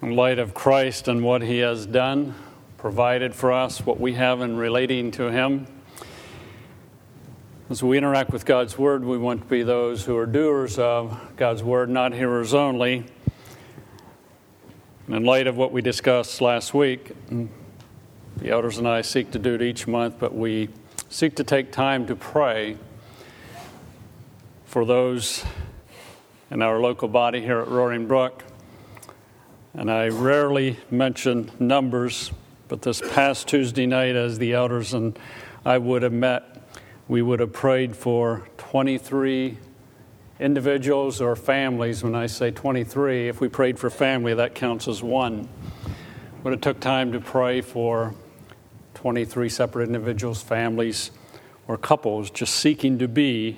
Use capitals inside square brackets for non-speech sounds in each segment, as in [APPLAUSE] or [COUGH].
in light of Christ and what He has done, provided for us, what we have in relating to Him. As we interact with God's Word, we want to be those who are doers of God's Word, not hearers only. in light of what we discussed last week, the elders and I seek to do it each month, but we seek to take time to pray for those in our local body here at Roaring Brook and I rarely mention numbers, but this past Tuesday night, as the elders and I would have met, we would have prayed for 23 individuals or families. When I say 23, if we prayed for family, that counts as one. But it took time to pray for 23 separate individuals, families, or couples just seeking to be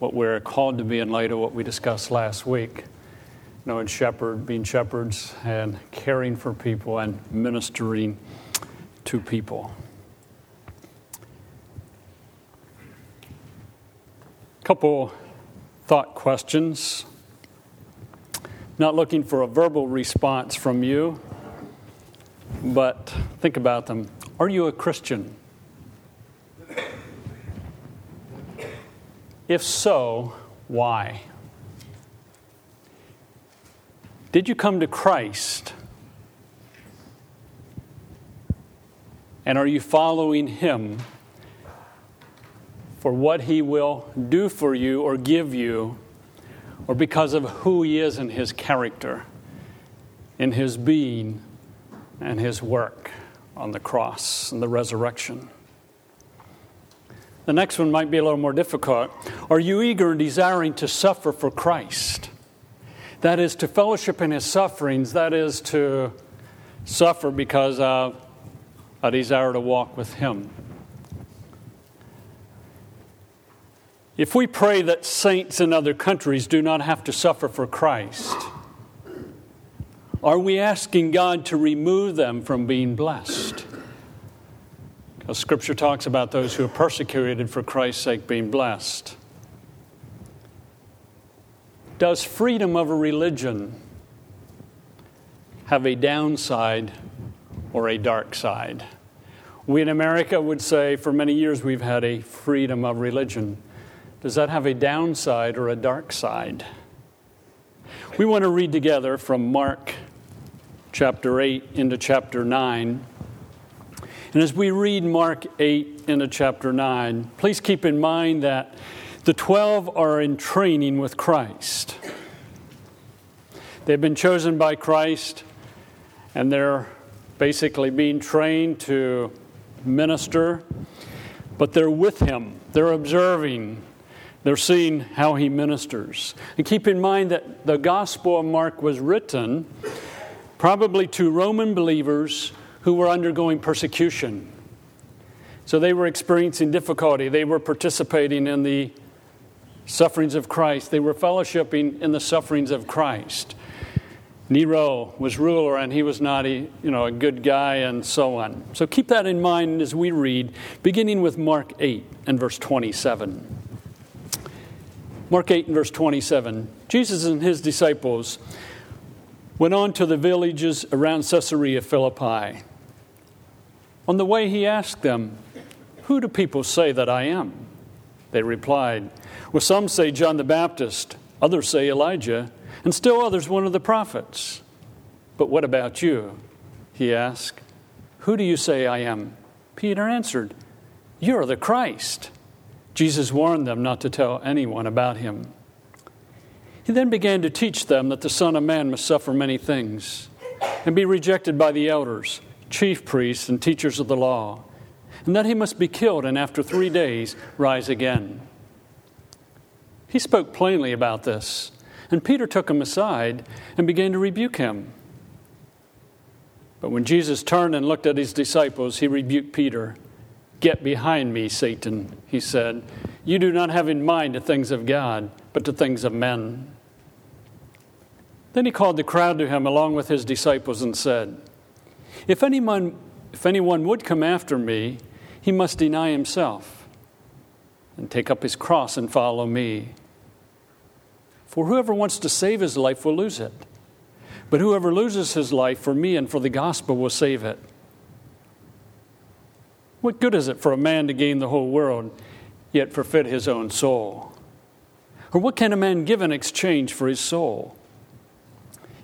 what we're called to be in light of what we discussed last week knowing shepherd, being shepherds, and caring for people and ministering to people. Couple thought questions. Not looking for a verbal response from you, but think about them. Are you a Christian? If so, why? Did you come to Christ? And are you following Him for what He will do for you or give you, or because of who He is in His character, in His being, and His work on the cross and the resurrection? The next one might be a little more difficult. Are you eager and desiring to suffer for Christ? That is to fellowship in his sufferings, that is to suffer because of a desire to walk with him. If we pray that saints in other countries do not have to suffer for Christ, are we asking God to remove them from being blessed? Because Scripture talks about those who are persecuted for Christ's sake being blessed. Does freedom of a religion have a downside or a dark side? We in America would say for many years we've had a freedom of religion. Does that have a downside or a dark side? We want to read together from Mark chapter 8 into chapter 9. And as we read Mark 8 into chapter 9, please keep in mind that the 12 are in training with Christ. They've been chosen by Christ, and they're basically being trained to minister, but they're with Him. They're observing, they're seeing how He ministers. And keep in mind that the Gospel of Mark was written probably to Roman believers who were undergoing persecution. So they were experiencing difficulty. They were participating in the sufferings of Christ. They were fellowshipping in the sufferings of Christ. Nero was ruler and he was not a, you know, a good guy and so on. So keep that in mind as we read, beginning with Mark 8 and verse 27. Mark 8 and verse 27. Jesus and his disciples went on to the villages around Caesarea Philippi. On the way, he asked them, Who do people say that I am? They replied, well, some say John the Baptist, others say Elijah, and still others one of the prophets. But what about you? He asked. Who do you say I am? Peter answered, You're the Christ. Jesus warned them not to tell anyone about him. He then began to teach them that the Son of Man must suffer many things and be rejected by the elders, chief priests, and teachers of the law, and that he must be killed and after three days rise again. He spoke plainly about this, and Peter took him aside and began to rebuke him. But when Jesus turned and looked at his disciples, he rebuked Peter. Get behind me, Satan, he said. You do not have in mind the things of God, but the things of men. Then he called the crowd to him along with his disciples and said, If anyone, if anyone would come after me, he must deny himself and take up his cross and follow me. For whoever wants to save his life will lose it. But whoever loses his life for me and for the gospel will save it. What good is it for a man to gain the whole world, yet forfeit his own soul? Or what can a man give in exchange for his soul?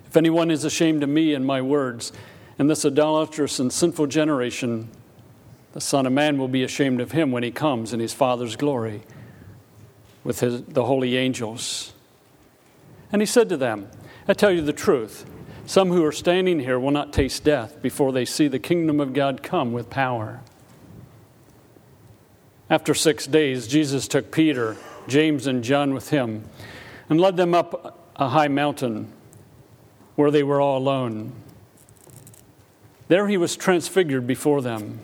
If anyone is ashamed of me and my words, in this idolatrous and sinful generation, the Son of Man will be ashamed of him when he comes in his Father's glory with his, the holy angels. And he said to them, I tell you the truth. Some who are standing here will not taste death before they see the kingdom of God come with power. After six days, Jesus took Peter, James, and John with him and led them up a high mountain where they were all alone. There he was transfigured before them.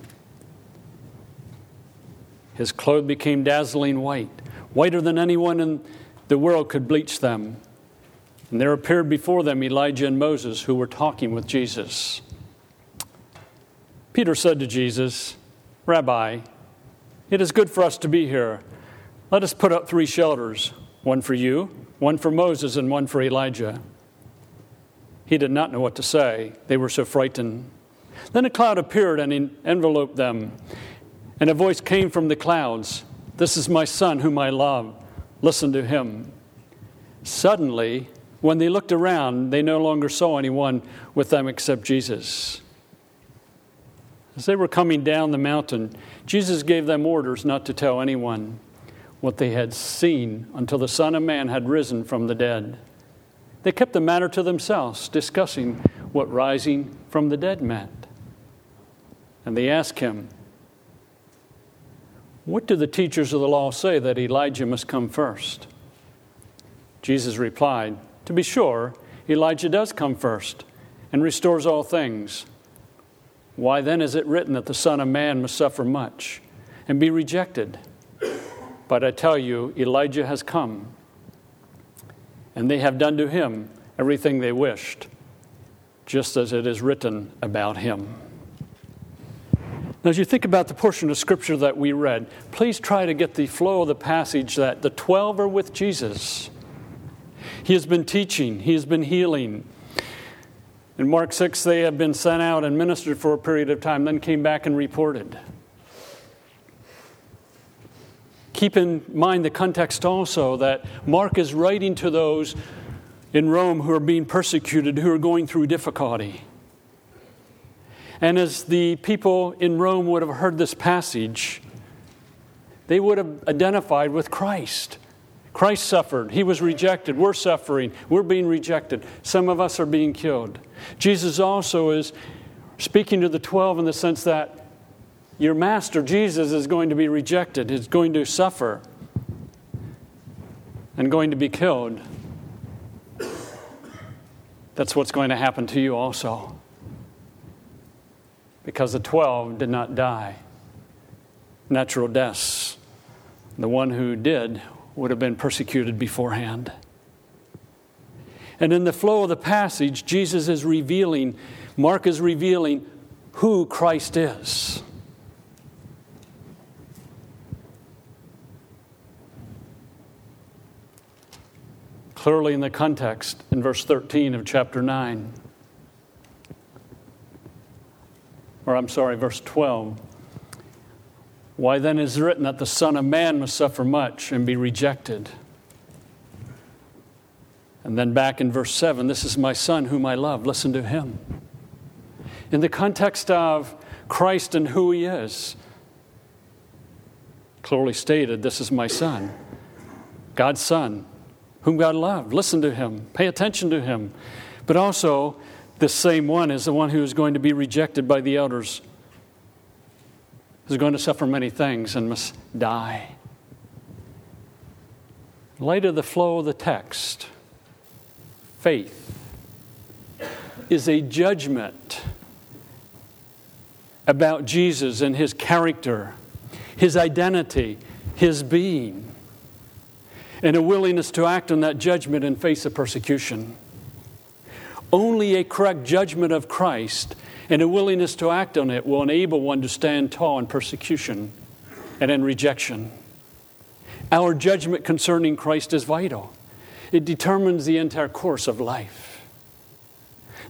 His clothes became dazzling white, whiter than anyone in the world could bleach them. And there appeared before them Elijah and Moses, who were talking with Jesus. Peter said to Jesus, Rabbi, it is good for us to be here. Let us put up three shelters one for you, one for Moses, and one for Elijah. He did not know what to say. They were so frightened. Then a cloud appeared and enveloped them, and a voice came from the clouds This is my son, whom I love. Listen to him. Suddenly, when they looked around, they no longer saw anyone with them except Jesus. As they were coming down the mountain, Jesus gave them orders not to tell anyone what they had seen until the Son of Man had risen from the dead. They kept the matter to themselves, discussing what rising from the dead meant. And they asked him, What do the teachers of the law say that Elijah must come first? Jesus replied, To be sure, Elijah does come first and restores all things. Why then is it written that the Son of Man must suffer much and be rejected? But I tell you, Elijah has come, and they have done to him everything they wished, just as it is written about him. Now, as you think about the portion of Scripture that we read, please try to get the flow of the passage that the 12 are with Jesus. He has been teaching, he has been healing. In Mark 6, they have been sent out and ministered for a period of time, then came back and reported. Keep in mind the context also that Mark is writing to those in Rome who are being persecuted, who are going through difficulty. And as the people in Rome would have heard this passage, they would have identified with Christ. Christ suffered. He was rejected. We're suffering. We're being rejected. Some of us are being killed. Jesus also is speaking to the 12 in the sense that your master, Jesus, is going to be rejected, is going to suffer, and going to be killed. That's what's going to happen to you also because the 12 did not die natural deaths. The one who did would have been persecuted beforehand. And in the flow of the passage, Jesus is revealing, Mark is revealing who Christ is. Clearly, in the context, in verse 13 of chapter 9. Or I'm sorry, verse 12. Why then is it written that the Son of Man must suffer much and be rejected? And then back in verse 7, this is my Son whom I love, listen to him. In the context of Christ and who he is, clearly stated, this is my Son, God's Son, whom God loved, listen to him, pay attention to him. But also, this same one is the one who is going to be rejected by the elders, who's going to suffer many things and must die. Of the flow of the text, faith is a judgment about Jesus and his character, his identity, his being, and a willingness to act on that judgment in face of persecution. Only a correct judgment of Christ and a willingness to act on it will enable one to stand tall in persecution and in rejection. Our judgment concerning Christ is vital, it determines the entire course of life.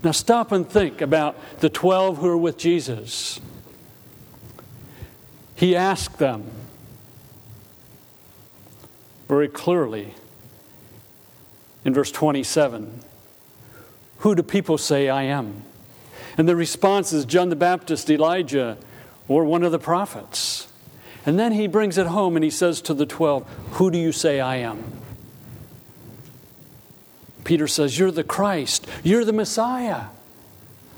Now, stop and think about the 12 who are with Jesus. He asked them very clearly in verse 27 Who do people say I am? And the response is John the Baptist, Elijah, or one of the prophets. And then he brings it home and he says to the 12, Who do you say I am? Peter says, You're the Christ. You're the Messiah.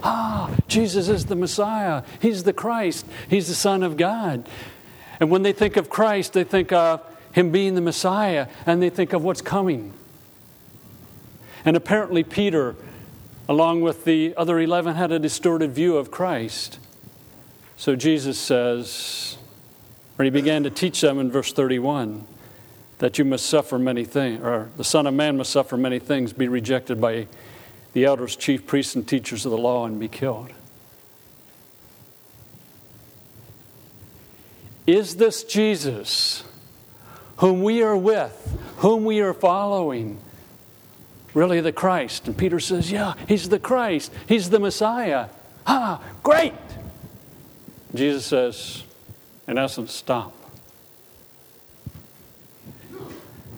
Ah, Jesus is the Messiah. He's the Christ. He's the Son of God. And when they think of Christ, they think of him being the Messiah and they think of what's coming. And apparently, Peter, along with the other 11, had a distorted view of Christ. So Jesus says, or he began to teach them in verse 31 that you must suffer many things, or the Son of Man must suffer many things, be rejected by the elders, chief priests, and teachers of the law, and be killed. Is this Jesus, whom we are with, whom we are following, really the Christ? And Peter says, Yeah, he's the Christ, he's the Messiah. Ah, great! Jesus says, in essence, stop.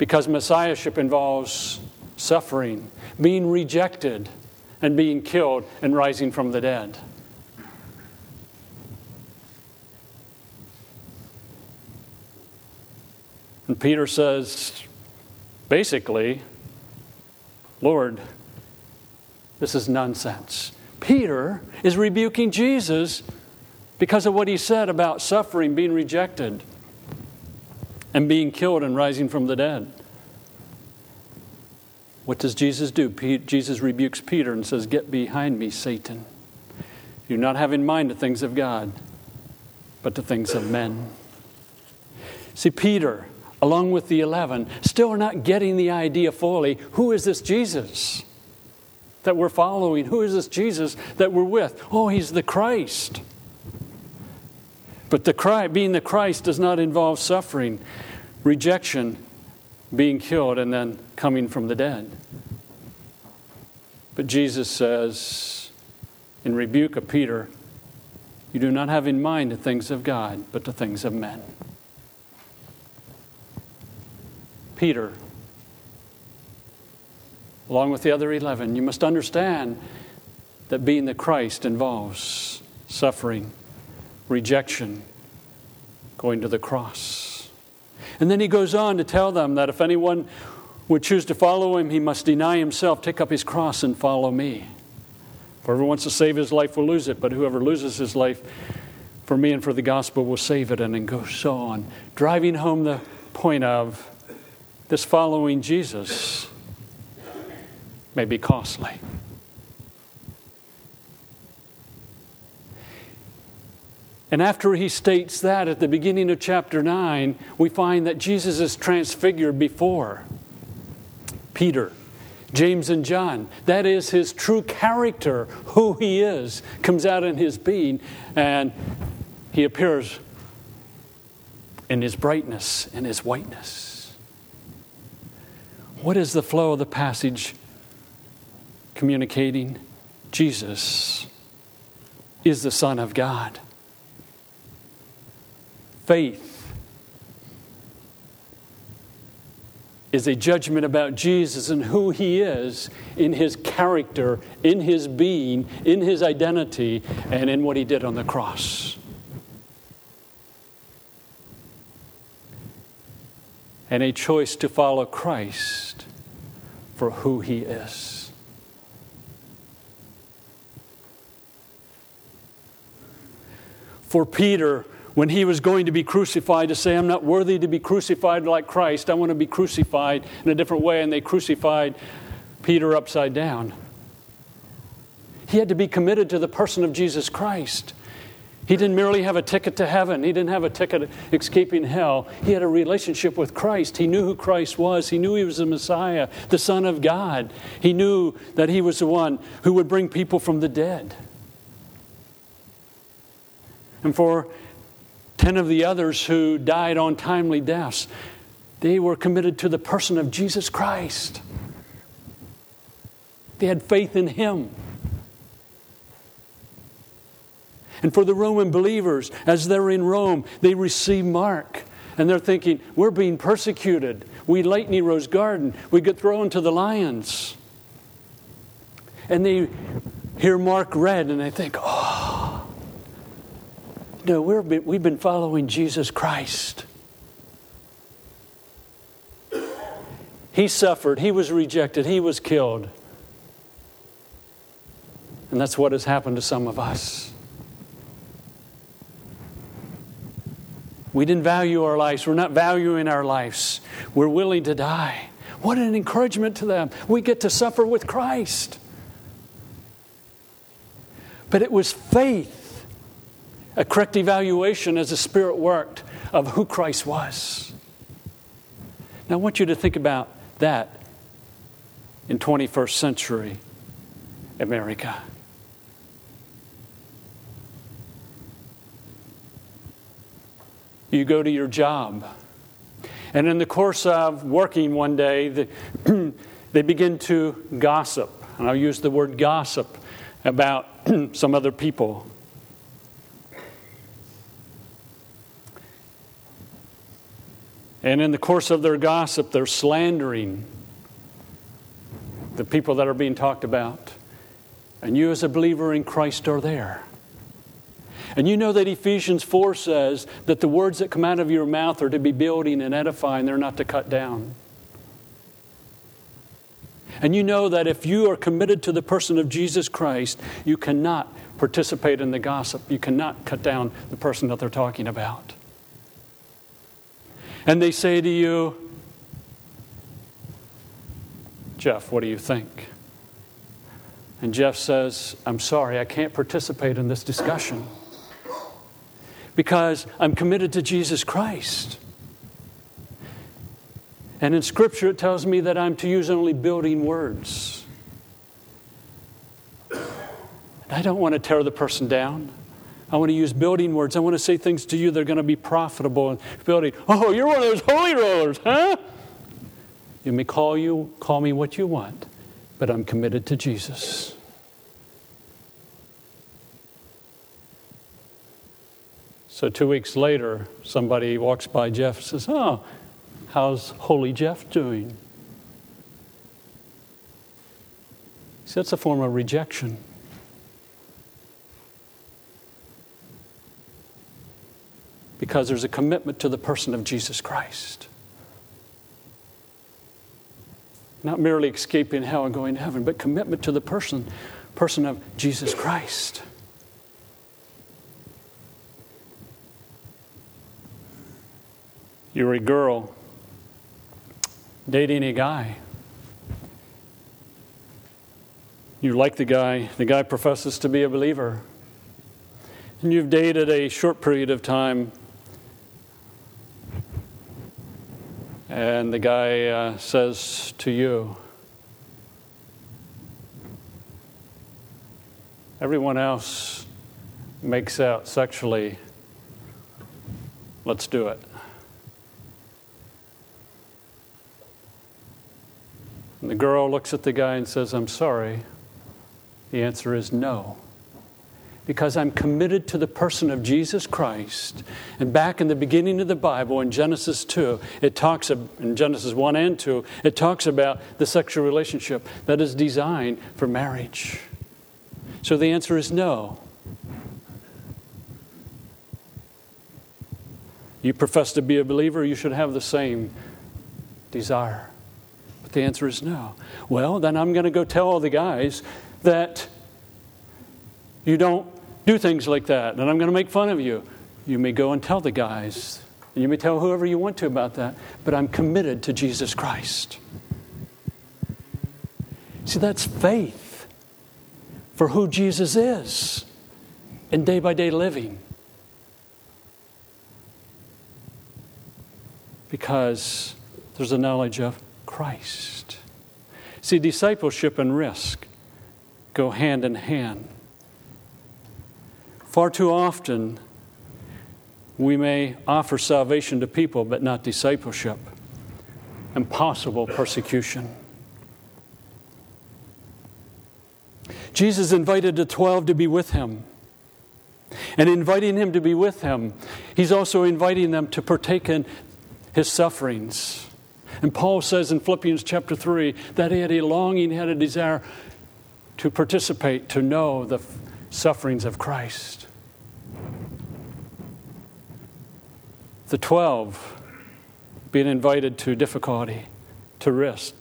because Messiahship involves suffering, being rejected, and being killed and rising from the dead. And Peter says, basically, Lord, this is nonsense. Peter is rebuking Jesus because of what he said about suffering, being rejected and being killed and rising from the dead. What does Jesus do? Jesus rebukes Peter and says, Get behind me, Satan. You not have in mind the things of God, but the things of men. See, Peter, along with the eleven, still are not getting the idea fully who is this Jesus that we're following? Who is this Jesus that we're with? Oh, he's the Christ. But the Christ, being the Christ does not involve suffering, rejection, being killed, and then coming from the dead. But Jesus says, in rebuke of Peter, you do not have in mind the things of God, but the things of men. Peter, along with the other 11, you must understand that being the Christ involves suffering rejection, going to the cross. And then he goes on to tell them that if anyone would choose to follow him, he must deny himself, take up his cross, and follow me. Whoever wants to save his life will lose it, but whoever loses his life for me and for the gospel will save it, and then goes so on. Driving home the point of this following Jesus may be costly. And after he states that at the beginning of chapter 9, we find that Jesus is transfigured before Peter, James, and John. That is his true character, who he is, comes out in his being, and he appears in his brightness and his whiteness. What is the flow of the passage communicating? Jesus is the Son of God faith is a judgment about Jesus and who he is in his character, in his being, in his identity, and in what he did on the cross. And a choice to follow Christ for who he is. For Peter, when he was going to be crucified to say, I'm not worthy to be crucified like Christ. I want to be crucified in a different way. And they crucified Peter upside down. He had to be committed to the person of Jesus Christ. He didn't merely have a ticket to heaven. He didn't have a ticket escaping hell. He had a relationship with Christ. He knew who Christ was. He knew he was the Messiah, the Son of God. He knew that he was the one who would bring people from the dead. And for Ten of the others who died on timely deaths, they were committed to the person of Jesus Christ. They had faith in Him. And for the Roman believers, as they're in Rome, they receive Mark. And they're thinking, we're being persecuted. We light Nero's garden. We get thrown to the lions. And they hear Mark read and they think, oh, no, we're, we've been following Jesus Christ. He suffered, he was rejected, he was killed. And that's what has happened to some of us. We didn't value our lives. We're not valuing our lives. We're willing to die. What an encouragement to them. We get to suffer with Christ. But it was faith, a correct evaluation as the Spirit worked of who Christ was. Now, I want you to think about that in 21st century America. You go to your job, and in the course of working one day, the, [CLEARS THROAT] they begin to gossip. And I'll use the word gossip about [CLEARS THROAT] some other people. And in the course of their gossip, they're slandering the people that are being talked about. And you, as a believer in Christ, are there. And you know that Ephesians 4 says that the words that come out of your mouth are to be building and edifying, they're not to cut down. And you know that if you are committed to the person of Jesus Christ, you cannot participate in the gossip. You cannot cut down the person that they're talking about and they say to you, Jeff, what do you think? And Jeff says, I'm sorry, I can't participate in this discussion because I'm committed to Jesus Christ. And in Scripture, it tells me that I'm to use only building words. I don't want to tear the person down. I want to use building words. I want to say things to you that are going to be profitable and building. Oh, you're one of those holy rollers, huh? You may call you call me what you want, but I'm committed to Jesus. So two weeks later, somebody walks by Jeff and says, Oh, how's Holy Jeff doing? See, that's a form of rejection. because there's a commitment to the person of Jesus Christ. Not merely escaping hell and going to heaven, but commitment to the person, person of Jesus Christ. You're a girl dating a guy. You like the guy, the guy professes to be a believer. And you've dated a short period of time And the guy uh, says to you, everyone else makes out sexually, let's do it. And the girl looks at the guy and says, I'm sorry. The answer is no because I'm committed to the person of Jesus Christ. And back in the beginning of the Bible, in Genesis 2, it talks, in Genesis 1 and 2, it talks about the sexual relationship that is designed for marriage. So the answer is no. You profess to be a believer, you should have the same desire. The answer is no. Well, then I'm going to go tell all the guys that you don't do things like that, and I'm going to make fun of you. You may go and tell the guys, you may tell whoever you want to about that, but I'm committed to Jesus Christ. See, that's faith for who Jesus is in day by day living. Because there's a knowledge of Christ. See, discipleship and risk go hand in hand. Far too often, we may offer salvation to people, but not discipleship and possible persecution. Jesus invited the 12 to be with him. and inviting him to be with him. He's also inviting them to partake in his sufferings. And Paul says in Philippians chapter 3 that he had a longing, had a desire to participate, to know the sufferings of Christ. The 12 being invited to difficulty, to risk,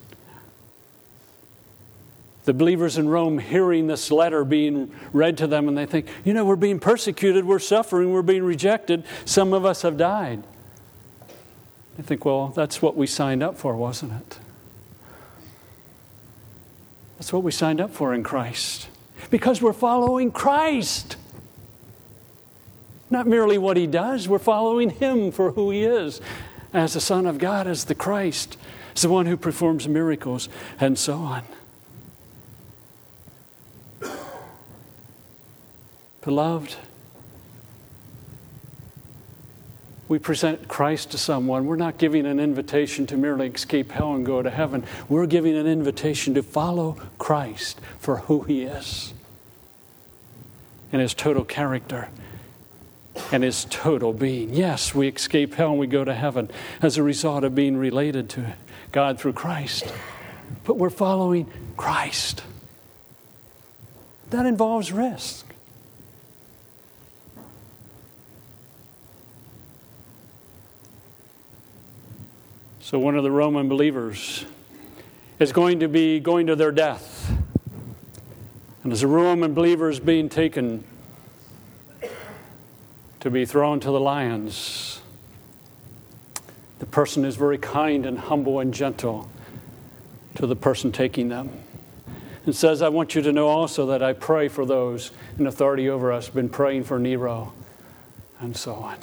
the believers in Rome hearing this letter being read to them, and they think, you know, we're being persecuted, we're suffering, we're being rejected, some of us have died. They think, well, that's what we signed up for, wasn't it? That's what we signed up for in Christ. Because we're following Christ. Not merely what he does, we're following him for who he is as the Son of God, as the Christ, as the one who performs miracles, and so on. Beloved, we present Christ to someone, we're not giving an invitation to merely escape hell and go to heaven. We're giving an invitation to follow Christ for who he is and his total character and his total being. Yes, we escape hell and we go to heaven as a result of being related to God through Christ. But we're following Christ. That involves risk. So, one of the Roman believers is going to be going to their death. And as a Roman believer is being taken to be thrown to the lions, the person is very kind and humble and gentle to the person taking them. And says, I want you to know also that I pray for those in authority over us, been praying for Nero, and so on.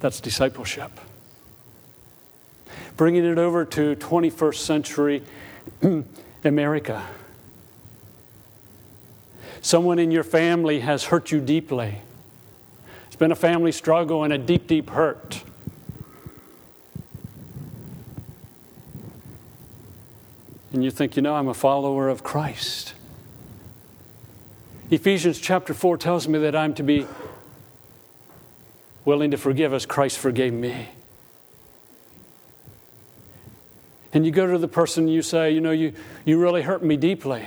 That's discipleship. Bringing it over to 21st century [CLEARS THROAT] America. Someone in your family has hurt you deeply. It's been a family struggle and a deep, deep hurt. And you think, you know, I'm a follower of Christ. Ephesians chapter 4 tells me that I'm to be willing to forgive as Christ forgave me. And you go to the person and you say, You know, you, you really hurt me deeply.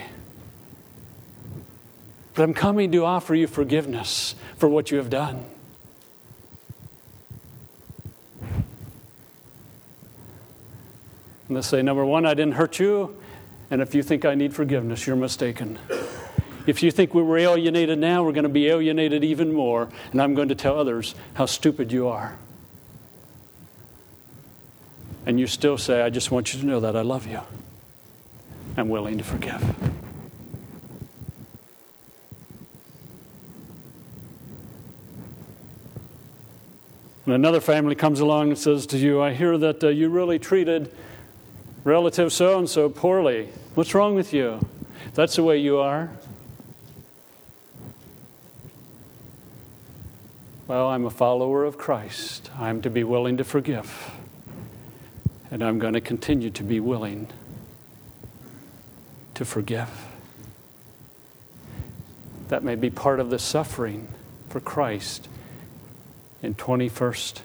But I'm coming to offer you forgiveness for what you have done. And they say, Number one, I didn't hurt you. And if you think I need forgiveness, you're mistaken. If you think we were alienated now, we're going to be alienated even more, and I'm going to tell others how stupid you are. And you still say, I just want you to know that I love you. I'm willing to forgive. When another family comes along and says to you, I hear that uh, you really treated relative so and so poorly. What's wrong with you? that's the way you are, Well, I'm a follower of Christ. I'm to be willing to forgive. And I'm going to continue to be willing to forgive. That may be part of the suffering for Christ in 21st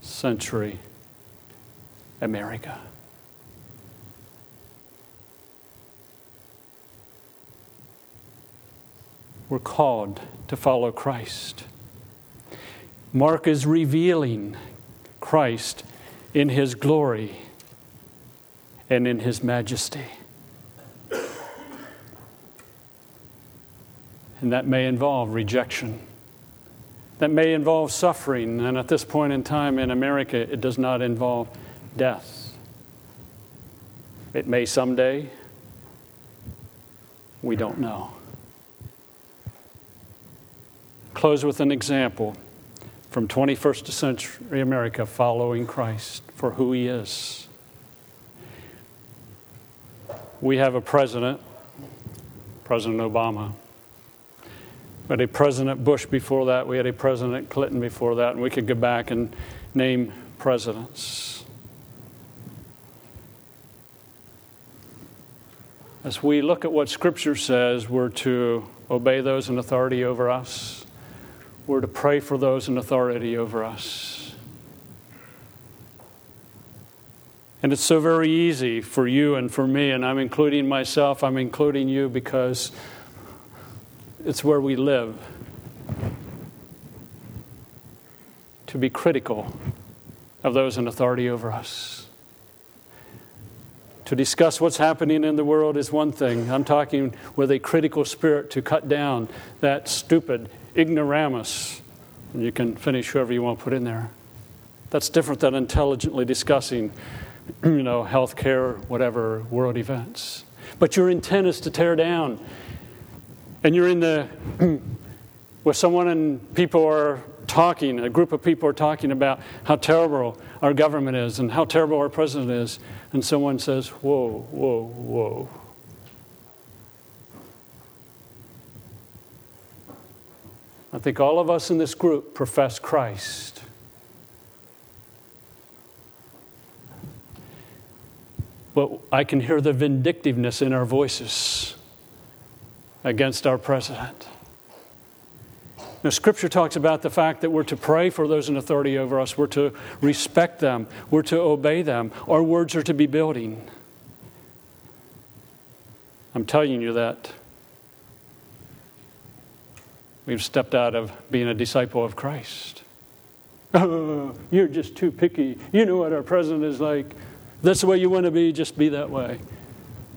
century America. We're called to follow Christ. Mark is revealing Christ in his glory and in his majesty. And that may involve rejection. That may involve suffering. And at this point in time in America, it does not involve death. It may someday. We don't know. Close with an example from 21st century America following Christ for who he is. We have a president, President Obama. We had a President Bush before that. We had a President Clinton before that. And we could go back and name presidents. As we look at what Scripture says, we're to obey those in authority over us, we're to pray for those in authority over us. And it's so very easy for you and for me, and I'm including myself, I'm including you because it's where we live. To be critical of those in authority over us. To discuss what's happening in the world is one thing. I'm talking with a critical spirit to cut down that stupid ignoramus. And you can finish whoever you want to put in there. That's different than intelligently discussing, you know, health care, whatever, world events. But your intent is to tear down. And you're in the, [CLEARS THROAT] where someone and people are talking, a group of people are talking about how terrible our government is and how terrible our president is and someone says, Whoa, whoa, whoa. I think all of us in this group profess Christ. But I can hear the vindictiveness in our voices against our president. Now, Scripture talks about the fact that we're to pray for those in authority over us, we're to respect them, we're to obey them. Our words are to be building. I'm telling you that we've stepped out of being a disciple of Christ. Oh, [LAUGHS] you're just too picky. You know what our president is like. That's the way you want to be, just be that way.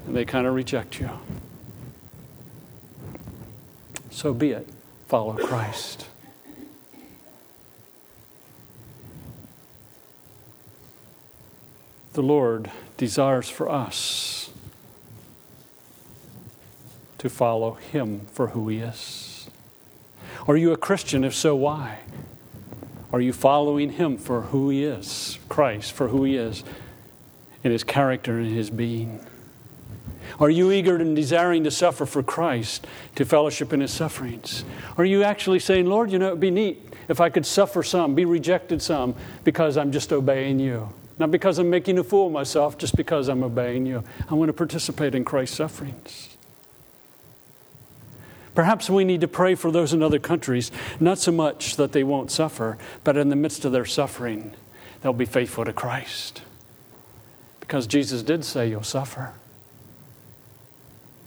And they kind of reject you. So be it follow Christ. The Lord desires for us to follow Him for who He is. Are you a Christian? If so, why? Are you following Him for who He is, Christ, for who He is, in His character and His being? Are you eager and desiring to suffer for Christ, to fellowship in his sufferings? Are you actually saying, Lord, you know, it'd be neat if I could suffer some, be rejected some, because I'm just obeying you? Not because I'm making a fool of myself, just because I'm obeying you. I want to participate in Christ's sufferings. Perhaps we need to pray for those in other countries, not so much that they won't suffer, but in the midst of their suffering, they'll be faithful to Christ. Because Jesus did say you'll suffer.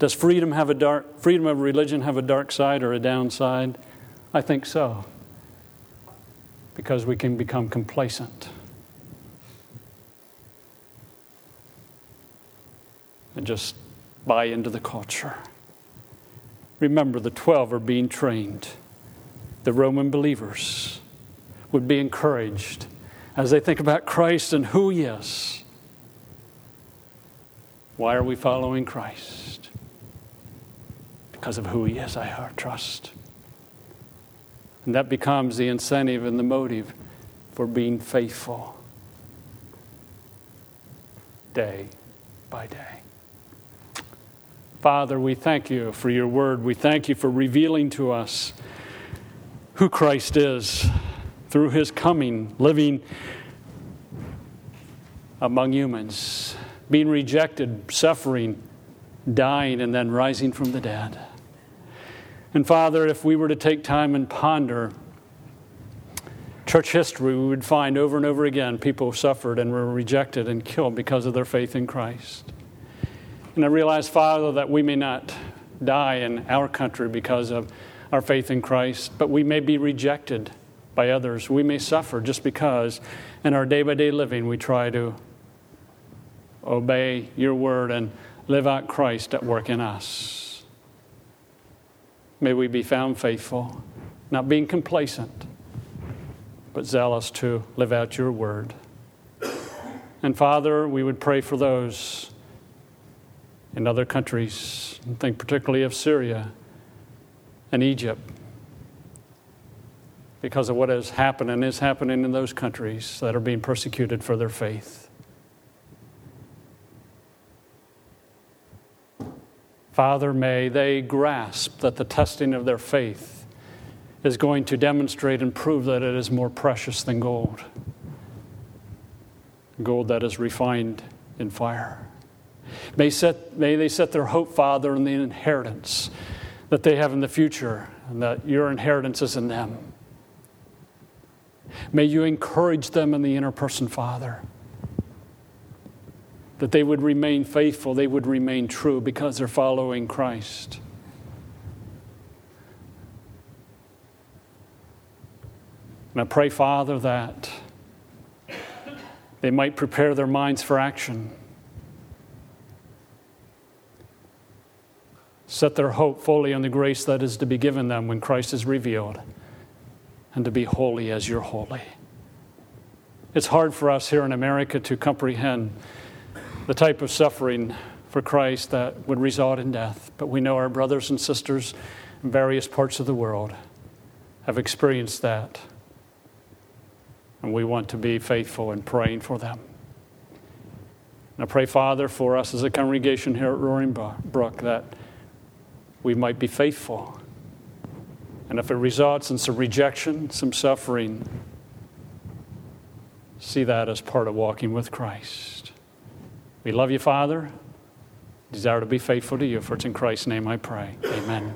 Does freedom have a dark freedom of religion have a dark side or a downside? I think so. Because we can become complacent. And just buy into the culture. Remember, the 12 are being trained. The Roman believers would be encouraged as they think about Christ and who He is. Why are we following Christ? because of who He is, I trust. And that becomes the incentive and the motive for being faithful day by day. Father, we thank you for your word. We thank you for revealing to us who Christ is through his coming, living among humans, being rejected, suffering, dying, and then rising from the dead. And Father, if we were to take time and ponder church history, we would find over and over again people who suffered and were rejected and killed because of their faith in Christ. And I realize, Father, that we may not die in our country because of our faith in Christ, but we may be rejected by others. We may suffer just because in our day by day living we try to obey your word and live out Christ at work in us. May we be found faithful, not being complacent, but zealous to live out your word. And Father, we would pray for those in other countries, and think particularly of Syria and Egypt, because of what has happened and is happening in those countries that are being persecuted for their faith. Father, may they grasp that the testing of their faith is going to demonstrate and prove that it is more precious than gold. Gold that is refined in fire. May, set, may they set their hope, Father, in the inheritance that they have in the future and that your inheritance is in them. May you encourage them in the inner person, Father, that they would remain faithful, they would remain true because they're following Christ. And I pray, Father, that they might prepare their minds for action. Set their hope fully on the grace that is to be given them when Christ is revealed, and to be holy as you're holy. It's hard for us here in America to comprehend the type of suffering for Christ that would result in death, but we know our brothers and sisters in various parts of the world have experienced that. And we want to be faithful in praying for them. And I pray, Father, for us as a congregation here at Roaring Brook that we might be faithful. And if it results in some rejection, some suffering, see that as part of walking with Christ. We love you, Father. Desire to be faithful to you. For it's in Christ's name I pray. Amen.